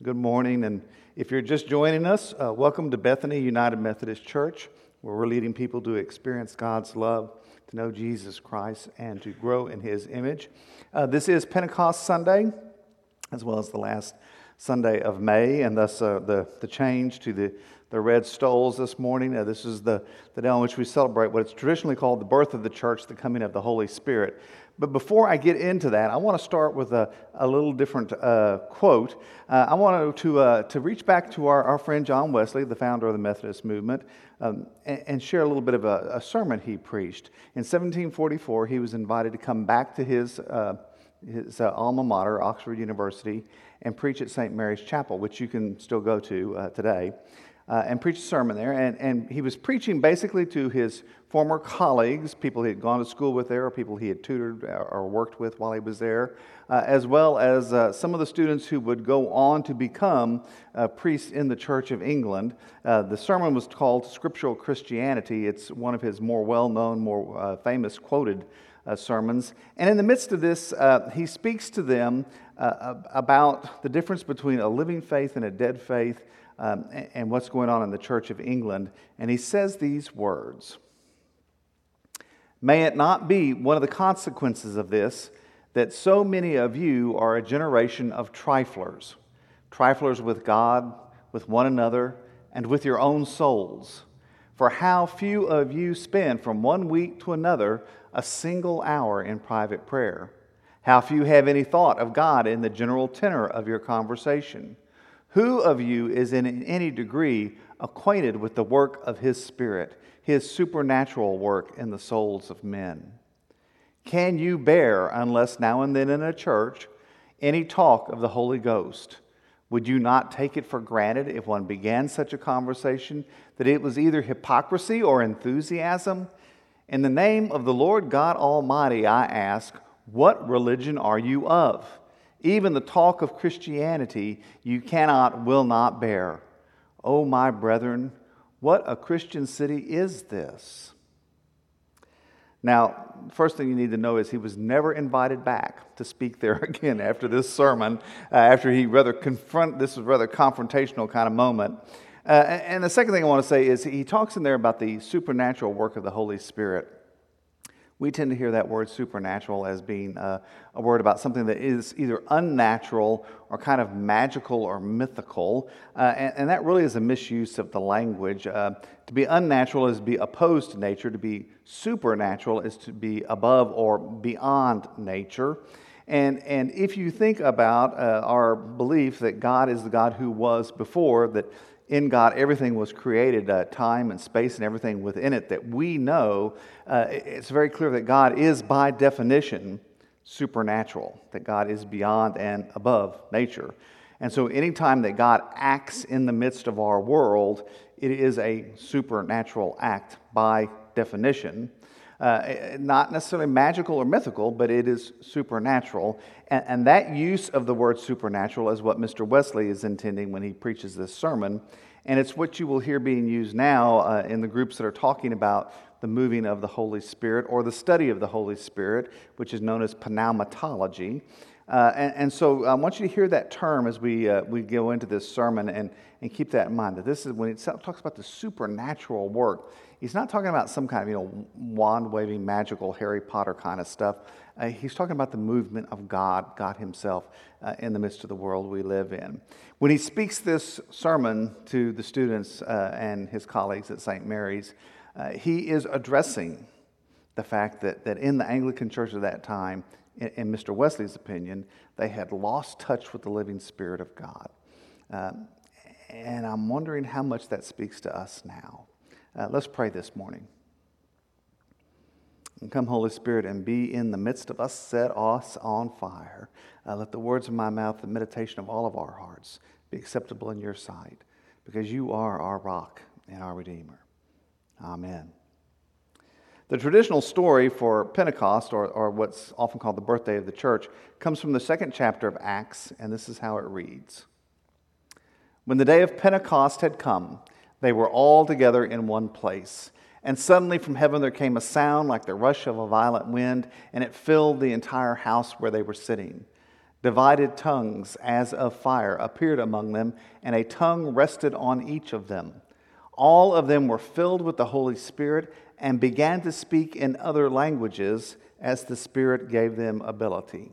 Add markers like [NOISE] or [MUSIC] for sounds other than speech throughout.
Good morning. And if you're just joining us, uh, welcome to Bethany United Methodist Church, where we're leading people to experience God's love, to know Jesus Christ, and to grow in His image. Uh, this is Pentecost Sunday, as well as the last Sunday of May, and thus uh, the, the change to the, the red stoles this morning. Uh, this is the, the day on which we celebrate what is traditionally called the birth of the church, the coming of the Holy Spirit. But before I get into that, I want to start with a, a little different uh, quote. Uh, I want to, uh, to reach back to our, our friend John Wesley, the founder of the Methodist movement, um, and, and, share a little bit of a, a, sermon he preached. In 1744, he was invited to come back to his, uh, his uh, alma mater, Oxford University, and preach at St. Mary's Chapel, which you can still go to uh, today uh, and preached a sermon there. And, and he was preaching basically to his former colleagues, people he had gone to school with there, or people he had tutored or worked with while he was there, uh, as well as uh, some of the students who would go on to become uh, priests in the Church of England. Uh, the sermon was called Scriptural Christianity. It's one of his more well known, more uh, famous quoted sermons. And in the midst of this, he speaks to them about the difference between a living faith and a dead faith um, and what's going on in the Church of England. And he says these words May it not be one of the consequences of this that so many of you are a generation of triflers, triflers with God, with one another, and with your own souls. For how few of you spend from one week to another a single hour in private prayer? How few have any thought of God in the general tenor of your conversation? Who of you is in any degree acquainted with the work of his Spirit, his supernatural work in the souls of men? Can you bear, unless now and then in a church, any talk of the Holy Ghost? Would you not take it for granted if one began such a conversation that it was either hypocrisy or enthusiasm? In the name of the Lord God Almighty, I ask, what religion are you of? Even the talk of Christianity you cannot, will not bear. Oh, my brethren, what a Christian city is this? Now, first thing you need to know is he was never invited back to speak there [LAUGHS] again after this sermon, uh, after he rather confront, this was rather confrontational kind of moment. Uh, and the second thing I want to say is he talks in there about the supernatural work of the Holy Spirit we tend to hear that word supernatural as being uh, a word about something that is either unnatural or kind of magical or mythical. Uh, and, and, that really is a misuse of the language. Uh, to be unnatural is to be opposed to nature, to be supernatural is to be above or beyond nature. And, and if you think about uh, our belief that God is the God who was before, that in God, everything was created, uh, time and space and everything within it that we know. Uh, it's very clear that God is, by definition, supernatural, that God is beyond and above nature. And so, anytime that God acts in the midst of our world, it is a supernatural act by definition. Uh, not necessarily magical or mythical, but it is supernatural. And, and, that use of the word supernatural is what Mr. Wesley is intending when he preaches this sermon. And it's what you will hear being used now uh, in the groups that are talking about the moving of the Holy Spirit or the study of the Holy Spirit, which is known as pneumatology. Uh, and, and, so I want you to hear that term as we, uh, we go into this sermon and, and keep that in mind that this is when it talks about the supernatural work. He's not talking about some kind of, you know, wand waving, magical Harry Potter kind of stuff. Uh, he's talking about the movement of God, God Himself, uh, in the midst of the world we live in. When he speaks this sermon to the students uh, and his colleagues at St. Mary's, uh, he is addressing the fact that, that in the Anglican Church of that time, in, in Mr. Wesley's opinion, they had lost touch with the living Spirit of God. Um, and I'm wondering how much that speaks to us now. Uh, let's pray this morning. And come, Holy Spirit, and be in the midst of us, set us on fire. Uh, let the words of my mouth, the meditation of all of our hearts, be acceptable in your sight, because you are our rock and our Redeemer. Amen. The traditional story for Pentecost, or, or what's often called the birthday of the church, comes from the second chapter of Acts, and this is how it reads When the day of Pentecost had come, they were all together in one place. And suddenly from heaven there came a sound like the rush of a violent wind, and it filled the entire house where they were sitting. Divided tongues as of fire appeared among them, and a tongue rested on each of them. All of them were filled with the Holy Spirit and began to speak in other languages as the Spirit gave them ability.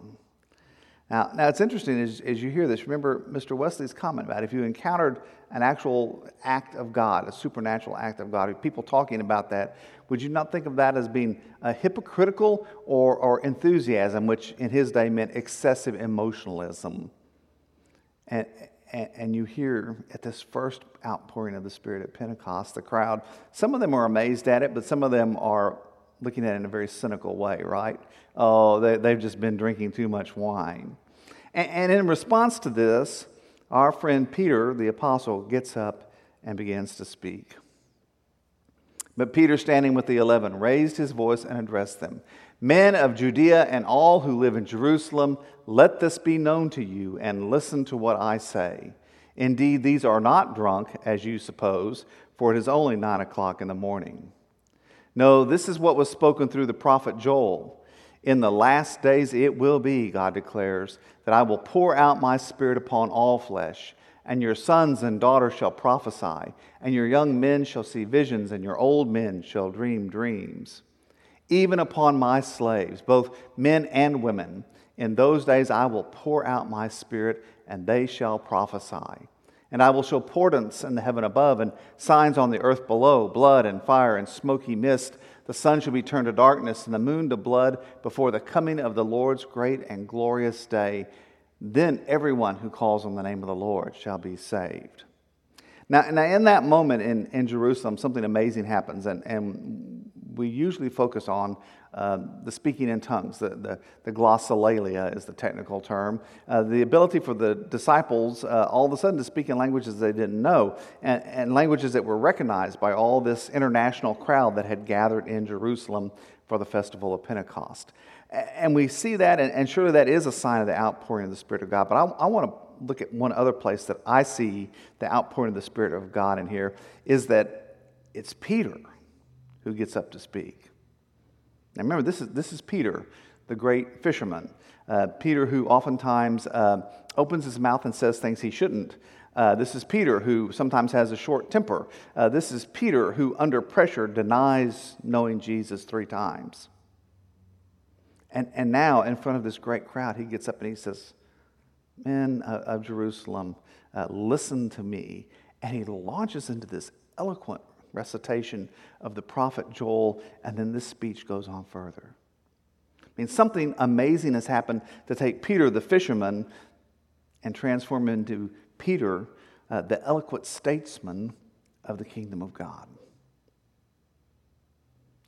Now, now it's interesting as, as you hear this, remember Mr. Wesley's comment about if you encountered an actual act of God, a supernatural act of God, people talking about that, would you not think of that as being a hypocritical or, or enthusiasm, which in his day meant excessive emotionalism? And, and, you hear at this first outpouring of the Spirit at Pentecost, the crowd, some of them are amazed at it, but some of them are looking at it in a very cynical way, right? Oh, they, they've just been drinking too much wine. And, in response to this, our friend Peter, the apostle, gets up and begins to speak. But Peter, standing with the eleven, raised his voice and addressed them Men of Judea and all who live in Jerusalem, let this be known to you, and listen to what I say. Indeed, these are not drunk, as you suppose, for it is only nine o'clock in the morning. No, this is what was spoken through the prophet Joel. In the last days it will be, God declares, that I will pour out my spirit upon all flesh, and your sons and daughters shall prophesy, and your young men shall see visions, and your old men shall dream dreams. Even upon my slaves, both men and women, in those days I will pour out my spirit, and they shall prophesy. And I will show portents in the heaven above, and signs on the earth below blood and fire and smoky mist. The sun shall be turned to darkness and the moon to blood before the coming of the Lord's great and glorious day. Then everyone who calls on the name of the Lord shall be saved. Now, now in that moment in, in Jerusalem, something amazing happens, and, and we usually focus on uh, the speaking in tongues, the, the, the, glossolalia is the technical term, uh, the ability for the disciples uh, all of a sudden to speak in languages they didn't know, and, and, languages that were recognized by all this international crowd that had gathered in Jerusalem for the festival of Pentecost. And we see that, and, and surely that is a sign of the outpouring of the Spirit of God. But I, I want to look at one other place that I see the outpouring of the Spirit of God in here is that it's Peter who gets up to speak. Now remember, this is, this is Peter, the great fisherman. Uh, Peter, who oftentimes uh, opens his mouth and says things he shouldn't. Uh, this is Peter, who sometimes has a short temper. Uh, this is Peter, who under pressure denies knowing Jesus three times. And, and now, in front of this great crowd, he gets up and he says, Men of Jerusalem, uh, listen to me. And he launches into this eloquent recitation of the prophet Joel, and then this speech goes on further. I mean, something amazing has happened to take Peter, the fisherman, and transform him into Peter, uh, the eloquent statesman of the kingdom of God.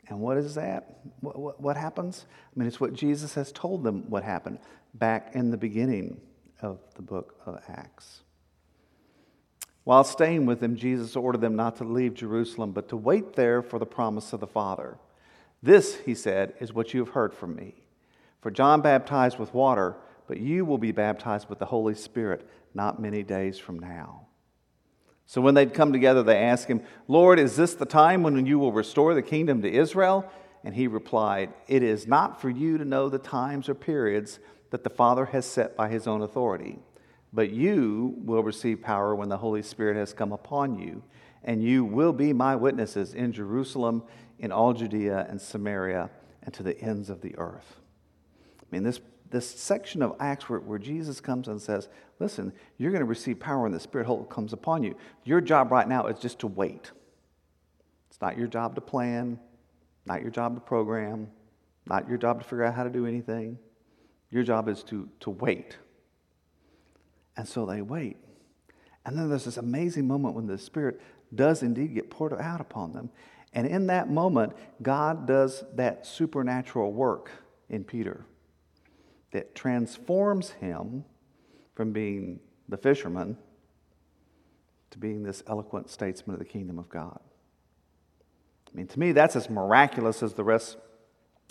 And what is that? What, what, what, happens? I mean, it's what Jesus has told them what happened back in the beginning of the book of Acts. While staying with them, Jesus ordered them not to leave Jerusalem, but to wait there for the promise of the Father. This, he said, is what you have heard from me. For John baptized with water, but you will be baptized with the Holy Spirit not many days from now. So when they'd come together, they asked him, Lord, is this the time when you will restore the kingdom to Israel? And he replied, It is not for you to know the times or periods that the Father has set by his own authority but you will receive power when the Holy Spirit has come upon you, and you will be my witnesses in Jerusalem, in all Judea and Samaria, and to the ends of the earth. I mean, this, this section of Acts where, where Jesus comes and says, Listen, you're going to receive power when the Spirit comes upon you. Your job right now is just to wait. It's not your job to plan, not your job to program, not your job to figure out how to do anything. Your job is to, to wait. And so they wait. And then there's this amazing moment when the Spirit does indeed get poured out upon them. And in that moment, God does that supernatural work in Peter that transforms him from being the fisherman to being this eloquent statesman of the kingdom of God. I mean, to me, that's as miraculous as the rest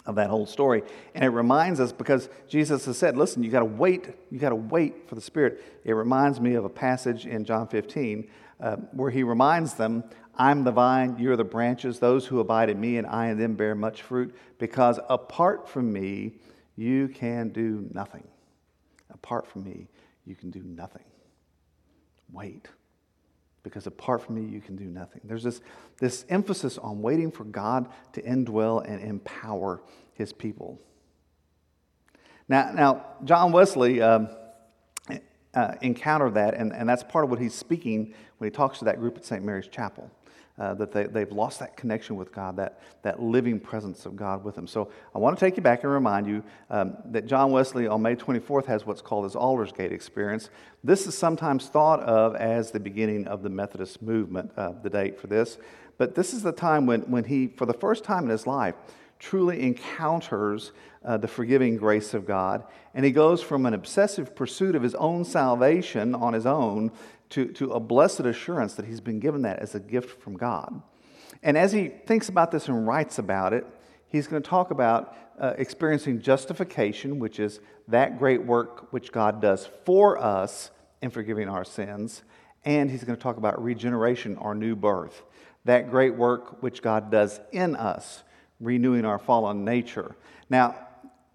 of that whole story. And it reminds us because Jesus has said, listen, you got to wait, you got to wait for the Spirit. It reminds me of a passage in John 15 uh, where he reminds them, I'm the vine, you're the branches. Those who abide in me and I in them bear much fruit, because apart from me, you can do nothing. Apart from me, you can do nothing. Wait because apart from me, you can do nothing. There's this, this emphasis on waiting for God to indwell and empower his people. Now, now John Wesley um, uh, encountered that, and, and that's part of what he's speaking when he talks to that group at St. Mary's Chapel uh, that they, they've lost that connection with God, that, that living presence of God with them. So I want to take you back and remind you um, that John Wesley on May 24th has what's called his Aldersgate experience. This is sometimes thought of as the beginning of the Methodist movement, uh, the date for this. But this is the time when, when he, for the first time in his life, truly encounters uh, the forgiving grace of God. And he goes from an obsessive pursuit of his own salvation on his own to, to a blessed assurance that he's been given that as a gift from God. And as he thinks about this and writes about it, he's going to talk about uh, experiencing justification, which is that great work which God does for us in forgiving our sins. And he's going to talk about regeneration or new birth, that great work which God does in us, renewing our fallen nature. Now,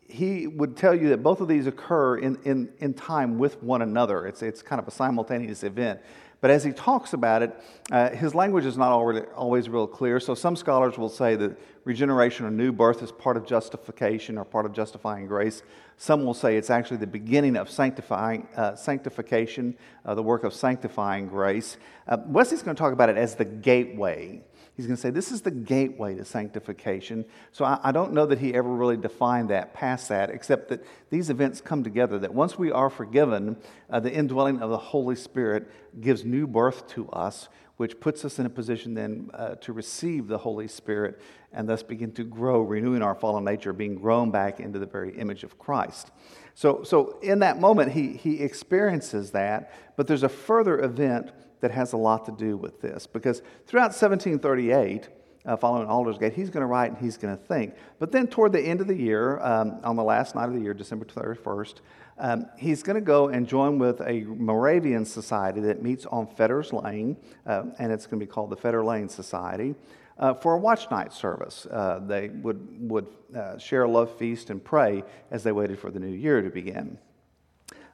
he would tell you that both of these occur in, in, in time with one another. It's, it's kind of a simultaneous event. But as he talks about it, uh, his language is not already, always real clear. So some scholars will say that regeneration or new birth is part of justification or part of justifying grace. Some will say it's actually the beginning of sanctifying, uh, sanctification, uh, the work of sanctifying grace. Uh, Wesley's going to talk about it as the gateway He's going to say this is the gateway to sanctification. So I, I, don't know that he ever really defined that past that, except that these events come together. That once we are forgiven, uh, the indwelling of the Holy Spirit gives new birth to us, which puts us in a position then uh, to receive the Holy Spirit and thus begin to grow, renewing our fallen nature, being grown back into the very image of Christ. So, so in that moment, he, he experiences that, but there's a further event that has a lot to do with this because throughout 1738, uh, following Aldersgate, he's going to write and he's going to think. But then toward the end of the year, um, on the last night of the year, December 31st, um, he's going to go and join with a Moravian society that meets on Fetter's Lane, uh, and it's going to be called the Fetter Lane Society. Uh, for a watch night service. Uh, they would, would uh, share a love feast and pray as they waited for the new year to begin.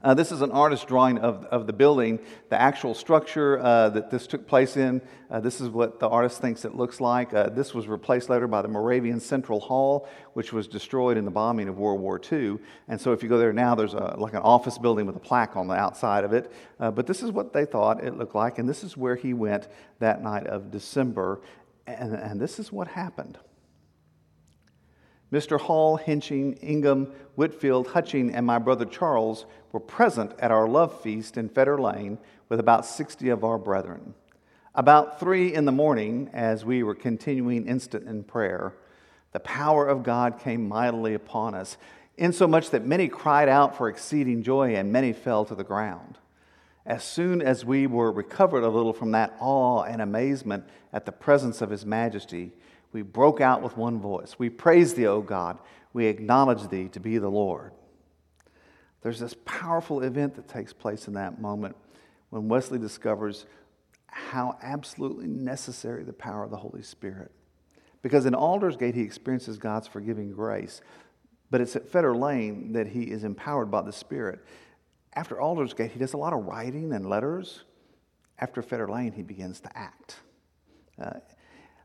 Uh, this is an artist drawing of, of the building, the actual structure uh, that this took place in. Uh, this is what the artist thinks it looks like. Uh, this was replaced later by the Moravian Central Hall, which was destroyed in the bombing of World War II. And so if you go there now, there's a, like an office building with a plaque on the outside of it. Uh, but this is what they thought it looked like, and this is where he went that night of December. And, and this is what happened. Mr. Hall, Hinching, Ingham, Whitefield, Hutching, and my brother Charles were present at our love feast in Fetter Lane with about 60 of our brethren. About three in the morning, as we were continuing instant in prayer, the power of God came mightily upon us, insomuch that many cried out for exceeding joy, and many fell to the ground. As soon as we were recovered a little from that awe and amazement at the presence of His majesty, we broke out with one voice. We praise thee, O God. We acknowledge thee to be the Lord. There's this powerful event that takes place in that moment when Wesley discovers how absolutely necessary the power of the Holy Spirit. Because in Aldersgate, he experiences God's forgiving grace, but it's at Fetter Lane that he is empowered by the Spirit. After Aldersgate, he does a lot of writing and letters. After Fetter Lane, he begins to act. Uh,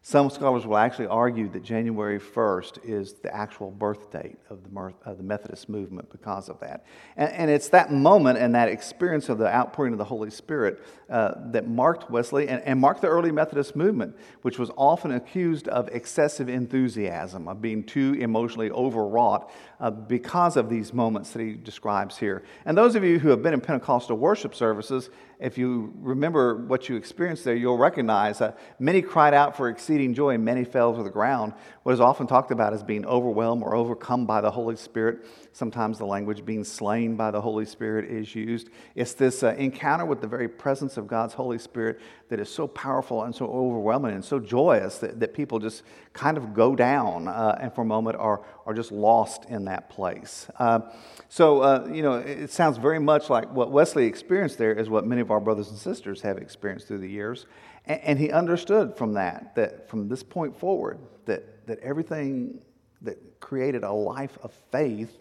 Some scholars will actually argue that January 1st is the actual birth date of the, Methodist movement because of that. And, it's that moment and that experience of the outpouring of the Holy Spirit uh, that marked Wesley and, and, marked the early Methodist movement, which was often accused of excessive enthusiasm, of being too emotionally overwrought uh, because of these moments that he describes here. And those of you who have been in Pentecostal worship services, if you remember what you experienced there, you'll recognize that many cried out for exceeding joy and many fell to the ground. What is often talked about as being overwhelmed or overcome by the Holy Spirit. Sometimes the language being slain by the Holy Spirit is used. It's this uh, encounter with the very presence of God's Holy Spirit that is so powerful and so overwhelming and so joyous that, that people just kind of go down uh, and for a moment are, are just lost in that place. Uh, so, uh, you know, it sounds very much like what Wesley experienced there is what many of our brothers and sisters have experienced through the years. And, and he understood from that, that from this point forward, that, that everything that created a life of faith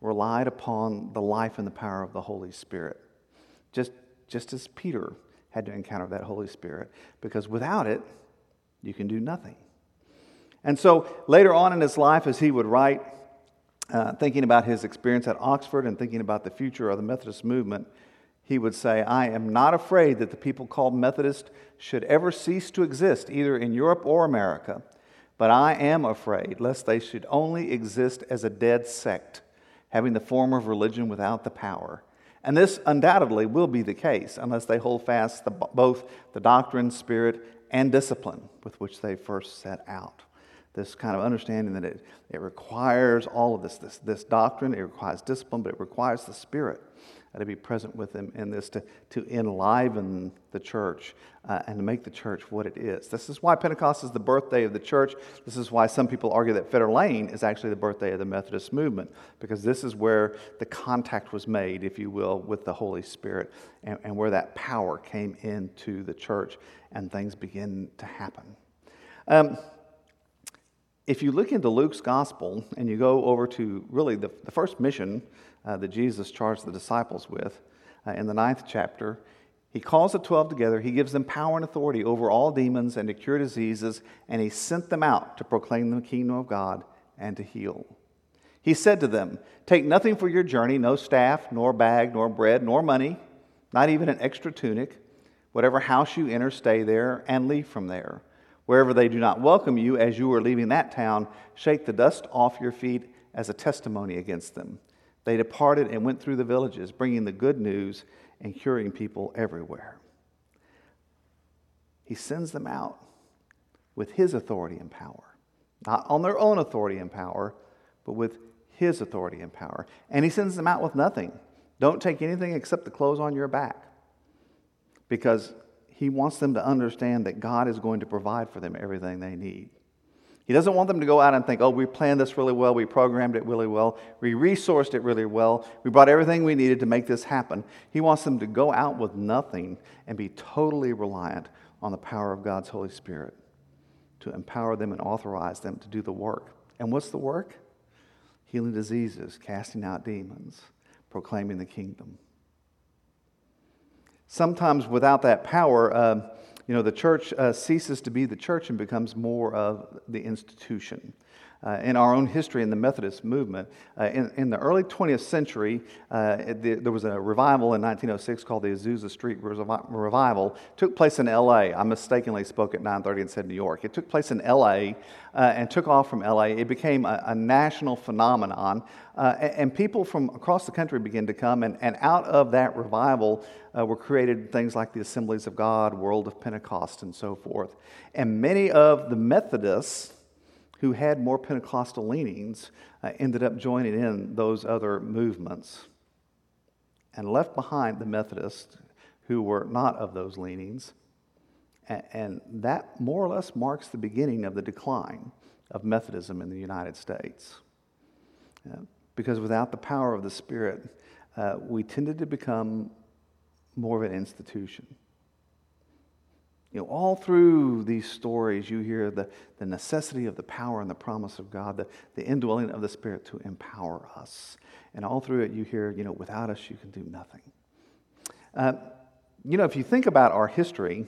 relied upon the life and the power of the Holy Spirit. Just, just as Peter had to encounter that Holy Spirit, because without it, you can do nothing. And so later on in his life, as he would write, uh, thinking about his experience at Oxford and thinking about the future of the Methodist movement, he would say, I am not afraid that the people called Methodist should ever cease to exist, either in Europe or America, but I am afraid lest they should only exist as a dead sect, having the form of religion without the power. And this undoubtedly will be the case unless they hold fast the, both the doctrine, spirit, and discipline with which they first set out this kind of understanding that it, it requires all of this, this, this doctrine, it requires discipline, but it requires the Spirit to be present with them in this, to, to enliven the church uh, and to make the church what it is. This is why Pentecost is the birthday of the church. This is why some people argue that Fetter Lane is actually the birthday of the Methodist movement, because this is where the contact was made, if you will, with the Holy Spirit and, and where that power came into the church and things begin to happen. Um, if you look into Luke's gospel and you go over to really the, the first mission uh, that Jesus charged the disciples with uh, in the ninth chapter, he calls the 12 together, he gives them power and authority over all demons and to cure diseases, and he sent them out to proclaim the kingdom of God and to heal. He said to them, Take nothing for your journey, no staff, nor bag, nor bread, nor money, not even an extra tunic. Whatever house you enter, stay there and leave from there. Wherever they do not welcome you as you are leaving that town, shake the dust off your feet as a testimony against them. They departed and went through the villages, bringing the good news and curing people everywhere. He sends them out with his authority and power, not on their own authority and power, but with his authority and power. And he sends them out with nothing. Don't take anything except the clothes on your back. Because he wants them to understand that God is going to provide for them everything they need. He doesn't want them to go out and think, oh, we planned this really well, we programmed it really well, we resourced it really well, we brought everything we needed to make this happen. He wants them to go out with nothing and be totally reliant on the power of God's Holy Spirit to empower them and authorize them to do the work. And what's the work? Healing diseases, casting out demons, proclaiming the kingdom sometimes without that power, uh, you know, the church uh, ceases to be the church and becomes more of the institution. Uh, in our own history in the Methodist movement. Uh, in, in, the early 20th century, uh, the, there was a revival in 1906 called the Azusa Street Revival. It took place in L.A. I mistakenly spoke at 9:30 and said New York. It took place in L.A. Uh, and took off from L.A. It became a, a national phenomenon, uh, and, and, people from across the country began to come. And, and out of that revival uh, were created things like the Assemblies of God, World of Pentecost, and so forth. And many of the Methodists who had more Pentecostal leanings uh, ended up joining in those other movements and left behind the Methodists who were not of those leanings. And that more or less marks the beginning of the decline of Methodism in the United States. Uh, because without the power of the Spirit, uh, we tended to become more of an institution. You know, all through these stories, you hear the, the necessity of the power and the promise of God, the, the indwelling of the Spirit to empower us. And all through it, you hear, you know, without us, you can do nothing. Uh, you know, if you think about our history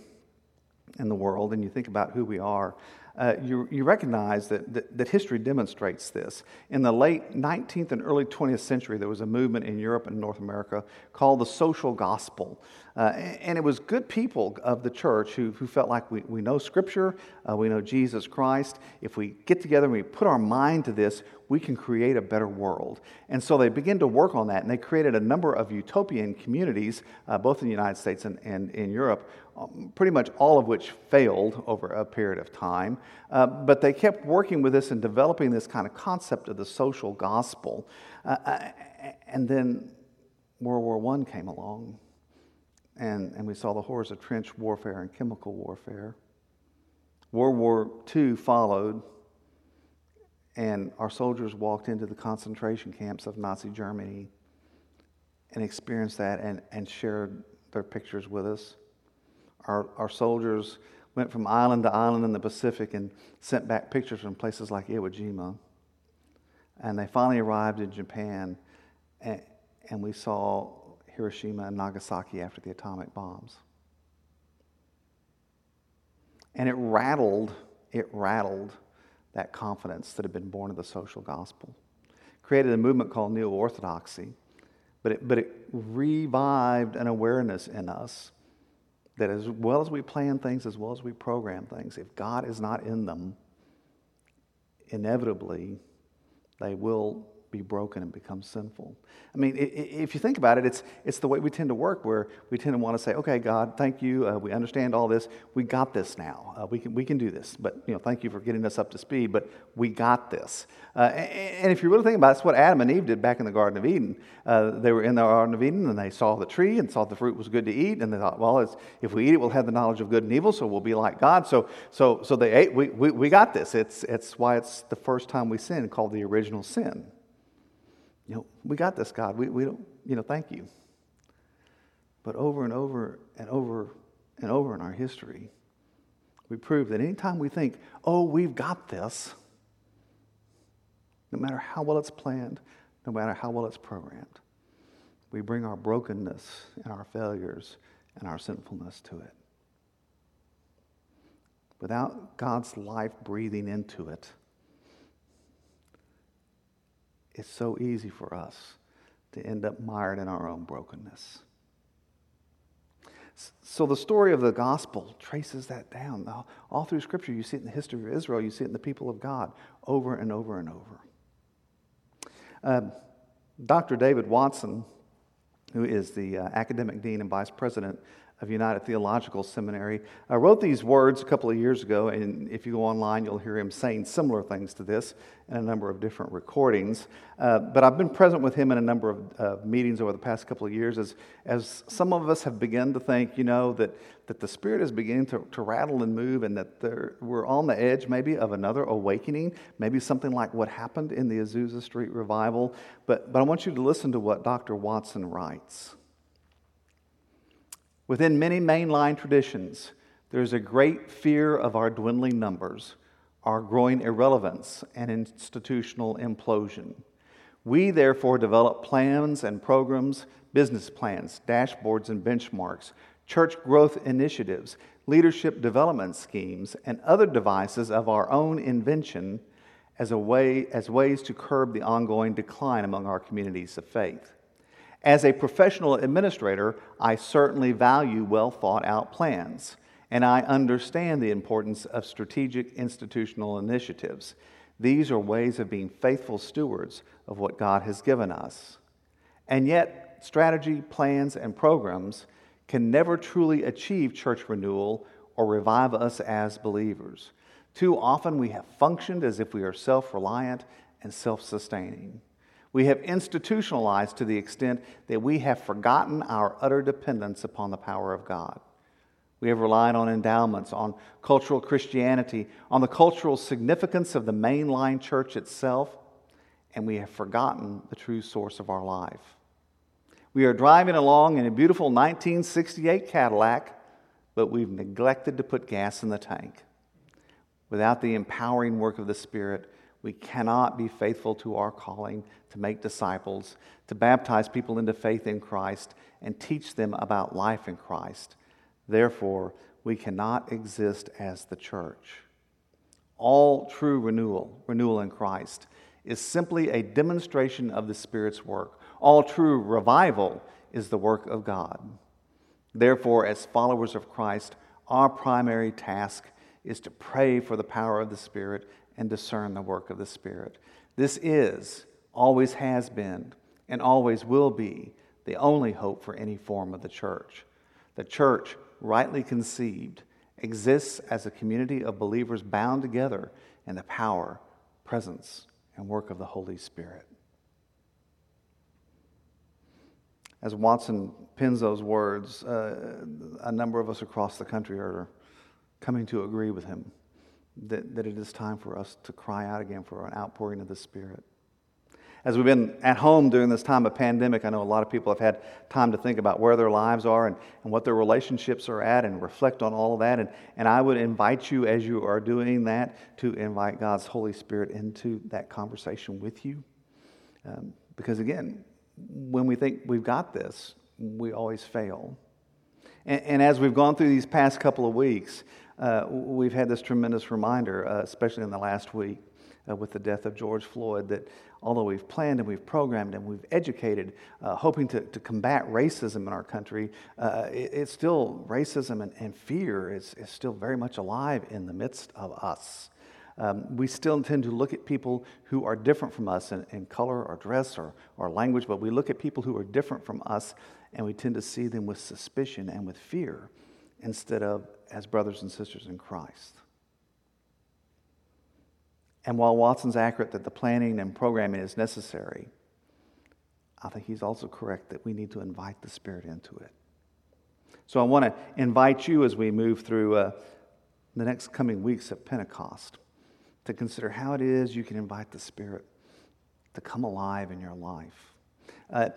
in the world and you think about who we are, uh, you, you recognize that, that, that, history demonstrates this. In the late 19th and early 20th century, there was a movement in Europe and North America called the social gospel. Uh, and it was good people of the church who, who felt like we, we know Scripture, uh, we know Jesus Christ. If we get together and we put our mind to this, we can create a better world. And so they began to work on that, and they created a number of utopian communities, uh, both in the United States and, and in Europe, um, pretty much all of which failed over a period of time. Uh, but they kept working with this and developing this kind of concept of the social gospel. Uh, uh, and then World War I came along and, and we saw the horrors of trench warfare and chemical warfare. World War II followed, and our soldiers walked into the concentration camps of Nazi Germany and experienced that and, and shared their pictures with us. Our, our soldiers went from island to island in the Pacific and sent back pictures from places like Iwo Jima. And they finally arrived in Japan, and, and we saw Hiroshima and Nagasaki after the atomic bombs. And it rattled, it rattled that confidence that had been born of the social gospel. Created a movement called Neo Orthodoxy, but it, but it revived an awareness in us that as well as we plan things, as well as we program things, if God is not in them, inevitably they will be broken and become sinful. I mean, if you think about it, it's, it's the way we tend to work where we tend to want to say, okay, God, thank you. Uh, we understand all this. We got this now. Uh, we, can, we can do this. But, you know, thank you for getting us up to speed, but we got this. Uh, and, and, if you really think about it, it's what Adam and Eve did back in the Garden of Eden. Uh, they were in the Garden of Eden and they saw the tree and saw the fruit was good to eat. And they thought, well, if we eat it, we'll have the knowledge of good and evil, so we'll be like God. So, so, so they ate. We, we, we got this. It's, it's why it's the first time we sin called the original sin you know, we got this, God. We, we don't, you know, thank you. But over and over and over and over in our history, we prove that anytime we think, oh, we've got this, no matter how well it's planned, no matter how well it's programmed, we bring our brokenness and our failures and our sinfulness to it. Without God's life breathing into it, it's so easy for us to end up mired in our own brokenness. So the story of the gospel traces that down. All through Scripture, you see it in the history of Israel, you see it in the people of God over and over and over. Uh, Dr. David Watson, who is the uh, academic dean and vice president of United Theological Seminary. I wrote these words a couple of years ago, and if you go online, you'll hear him saying similar things to this in a number of different recordings. Uh, but I've been present with him in a number of uh, meetings over the past couple of years as, as some of us have begun to think, you know, that, that the Spirit is beginning to, to rattle and move, and that there, we're on the edge maybe of another awakening, maybe something like what happened in the Azusa Street revival. But, but I want you to listen to what Dr. Watson writes. Within many mainline traditions, there is a great fear of our dwindling numbers, our growing irrelevance, and institutional implosion. We therefore develop plans and programs, business plans, dashboards and benchmarks, church growth initiatives, leadership development schemes, and other devices of our own invention as, a way, as ways to curb the ongoing decline among our communities of faith. As a professional administrator, I certainly value well thought out plans, and I understand the importance of strategic institutional initiatives. These are ways of being faithful stewards of what God has given us. And yet, strategy, plans, and programs can never truly achieve church renewal or revive us as believers. Too often, we have functioned as if we are self reliant and self sustaining. We have institutionalized to the extent that we have forgotten our utter dependence upon the power of God. We have relied on endowments, on cultural Christianity, on the cultural significance of the mainline church itself, and we have forgotten the true source of our life. We are driving along in a beautiful 1968 Cadillac, but we've neglected to put gas in the tank. Without the empowering work of the Spirit, we cannot be faithful to our calling to make disciples, to baptize people into faith in Christ, and teach them about life in Christ. Therefore, we cannot exist as the church. all true renewal, renewal in Christ, is simply a demonstration of the Spirit's work. All true revival is the work of God. Therefore, as followers of Christ, our primary task is to pray for the power of the Spirit and discern the work of the Spirit. This is, always has been, and always will be the only hope for any form of the church. The church, rightly conceived, exists as a community of believers bound together in the power, presence, and work of the Holy Spirit. As Watson pins those words, uh, a number of us across the country are coming to agree with him that, that it is time for us to cry out again for an outpouring of the Spirit. As we've been at home during this time of pandemic, I know a lot of people have had time to think about where their lives are and, and what their relationships are at and reflect on all of that. And, and I would invite you, as you are doing that, to invite God's Holy Spirit into that conversation with you. Um, because again, when we think we've got this, we always fail. And, and as we've gone through these past couple of weeks, uh, we've had this tremendous reminder, uh, especially in the last week uh, with the death of George Floyd, that although we've planned and we've programmed and we've educated, uh, hoping to, to combat racism in our country, uh, it, it's still racism and, and fear is, is still very much alive in the midst of us. Um, we still tend to look at people who are different from us in, in color or dress or, or language, but we look at people who are different from us and we tend to see them with suspicion and with fear instead of as brothers and sisters in Christ. And while Watson's accurate that the planning and programming is necessary, I think he's also correct that we need to invite the Spirit into it. So I want to invite you as we move through uh, the next coming weeks of Pentecost to consider how it is you can invite the Spirit to come alive in your life. Uh,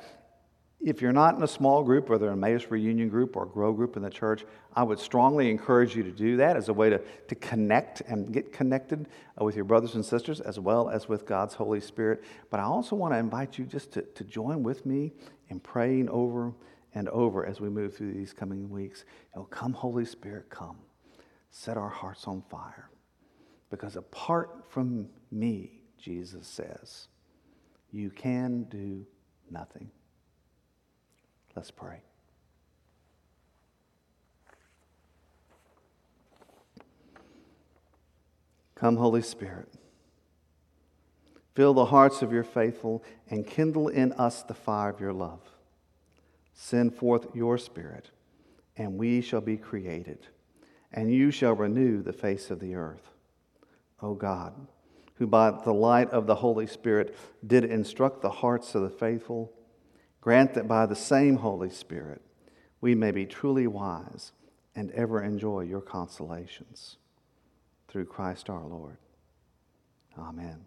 if you're not in a small group, whether a Emmaus reunion group or a grow group in the church, I would strongly encourage you to do that as a way to, to connect and get connected uh, with your brothers and sisters as well as with God's Holy Spirit. But I also want to invite you just to, to join with me in praying over and over as we move through these coming weeks. You know, come, Holy Spirit, come. Set our hearts on fire. Because apart from me, Jesus says, you can do nothing. Let's pray. Come, Holy Spirit. Fill the hearts of your faithful and kindle in us the fire of your love. Send forth your Spirit, and we shall be created, and you shall renew the face of the earth. O God, who by the light of the Holy Spirit did instruct the hearts of the faithful, Grant that by the same Holy Spirit we may be truly wise and ever enjoy your consolations. Through Christ our Lord. Amen.